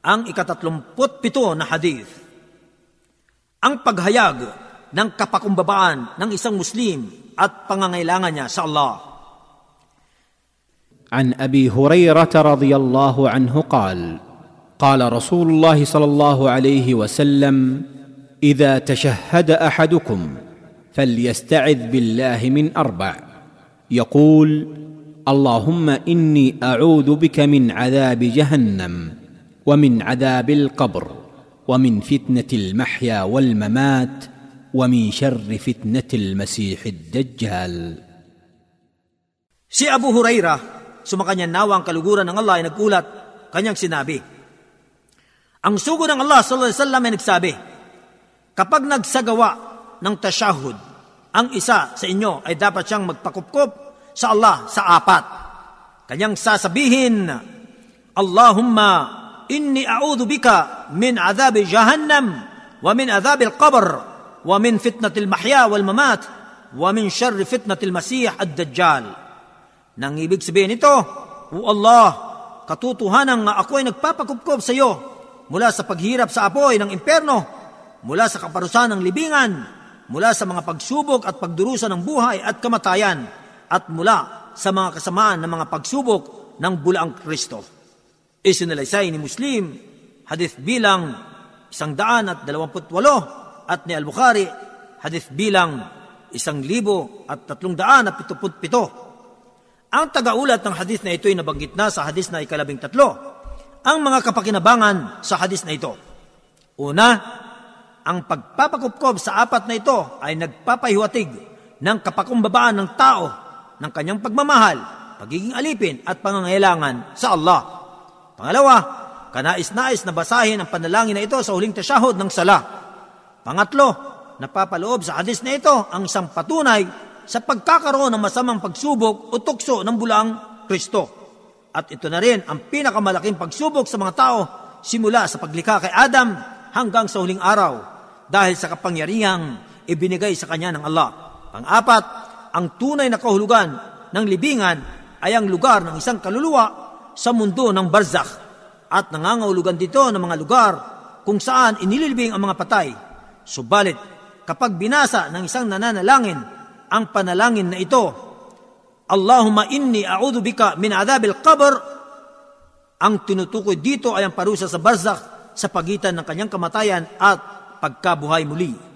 Ang ikatatlumput pito na hadith. Ang paghayag ng kapakumbabaan ng isang Muslim at pangangailangan niya sa Allah. ابي هريره رضي الله عنه قال قال رسول الله صلى الله عليه وسلم اذا تشهد احدكم فليستعذ بالله من أربع يقول اللهم اني اعوذ بك من عذاب جهنم ومن عذاب القبر ومن فتنه المحيا والممات ومن شر فتنه المسيح الدجال Si Abu Huraira, sumakanya nawa ang kaluguran ng Allah ay nagulat, kanyang sinabi, Ang sugo ng Allah sallallahu alaihi wasallam ay nagsabi, Kapag nagsagawa ng tashahud, ang isa sa inyo ay dapat siyang magpakupkop sa Allah sa apat. Kanyang sasabihin, Allahumma inni a'udhu bika min adhabi jahannam wa min adhabi al-qabr wa min fitnatil mahya wal mamat wa min sharri fitnatil masih ad-dajjal. Nang ibig sabihin nito, O Allah, katutuhanan nga ako ay nagpapakupkob sa iyo mula sa paghirap sa apoy ng imperno, mula sa kaparusahan ng libingan, mula sa mga pagsubok at pagdurusa ng buhay at kamatayan, at mula sa mga kasamaan ng mga pagsubok ng bulaang Kristo. Isinalaysay ni Muslim, hadith bilang isang daan at dalawamput walo, at ni Al-Bukhari, hadith bilang isang libo at tatlong daan at pituput pito. Ang tagaulat ng hadith na ito ay nabanggit na sa hadith na ikalabing tatlo. Ang mga kapakinabangan sa hadith na ito. Una, ang pagpapakupkob sa apat na ito ay nagpapahiwatig ng kapakumbabaan ng tao ng kanyang pagmamahal, pagiging alipin at pangangailangan sa Allah. Pangalawa, kanais-nais na basahin ang panalangin na ito sa huling tasyahod ng sala. Pangatlo, napapaloob sa hadis na ito ang isang patunay sa pagkakaroon ng masamang pagsubok o tukso ng bulang Kristo. At ito na rin ang pinakamalaking pagsubok sa mga tao simula sa paglikha kay Adam hanggang sa huling araw dahil sa kapangyarihang ibinigay sa kanya ng Allah. Pang-apat, ang tunay na kahulugan ng libingan ay ang lugar ng isang kaluluwa sa mundo ng barzakh at nangangahulugan dito ng mga lugar kung saan inililibing ang mga patay. Subalit, kapag binasa ng isang nananalangin ang panalangin na ito, Allahumma inni a'udhu bika min adhabil qabr, ang tinutukoy dito ay ang parusa sa barzakh sa pagitan ng kanyang kamatayan at pagkabuhay muli.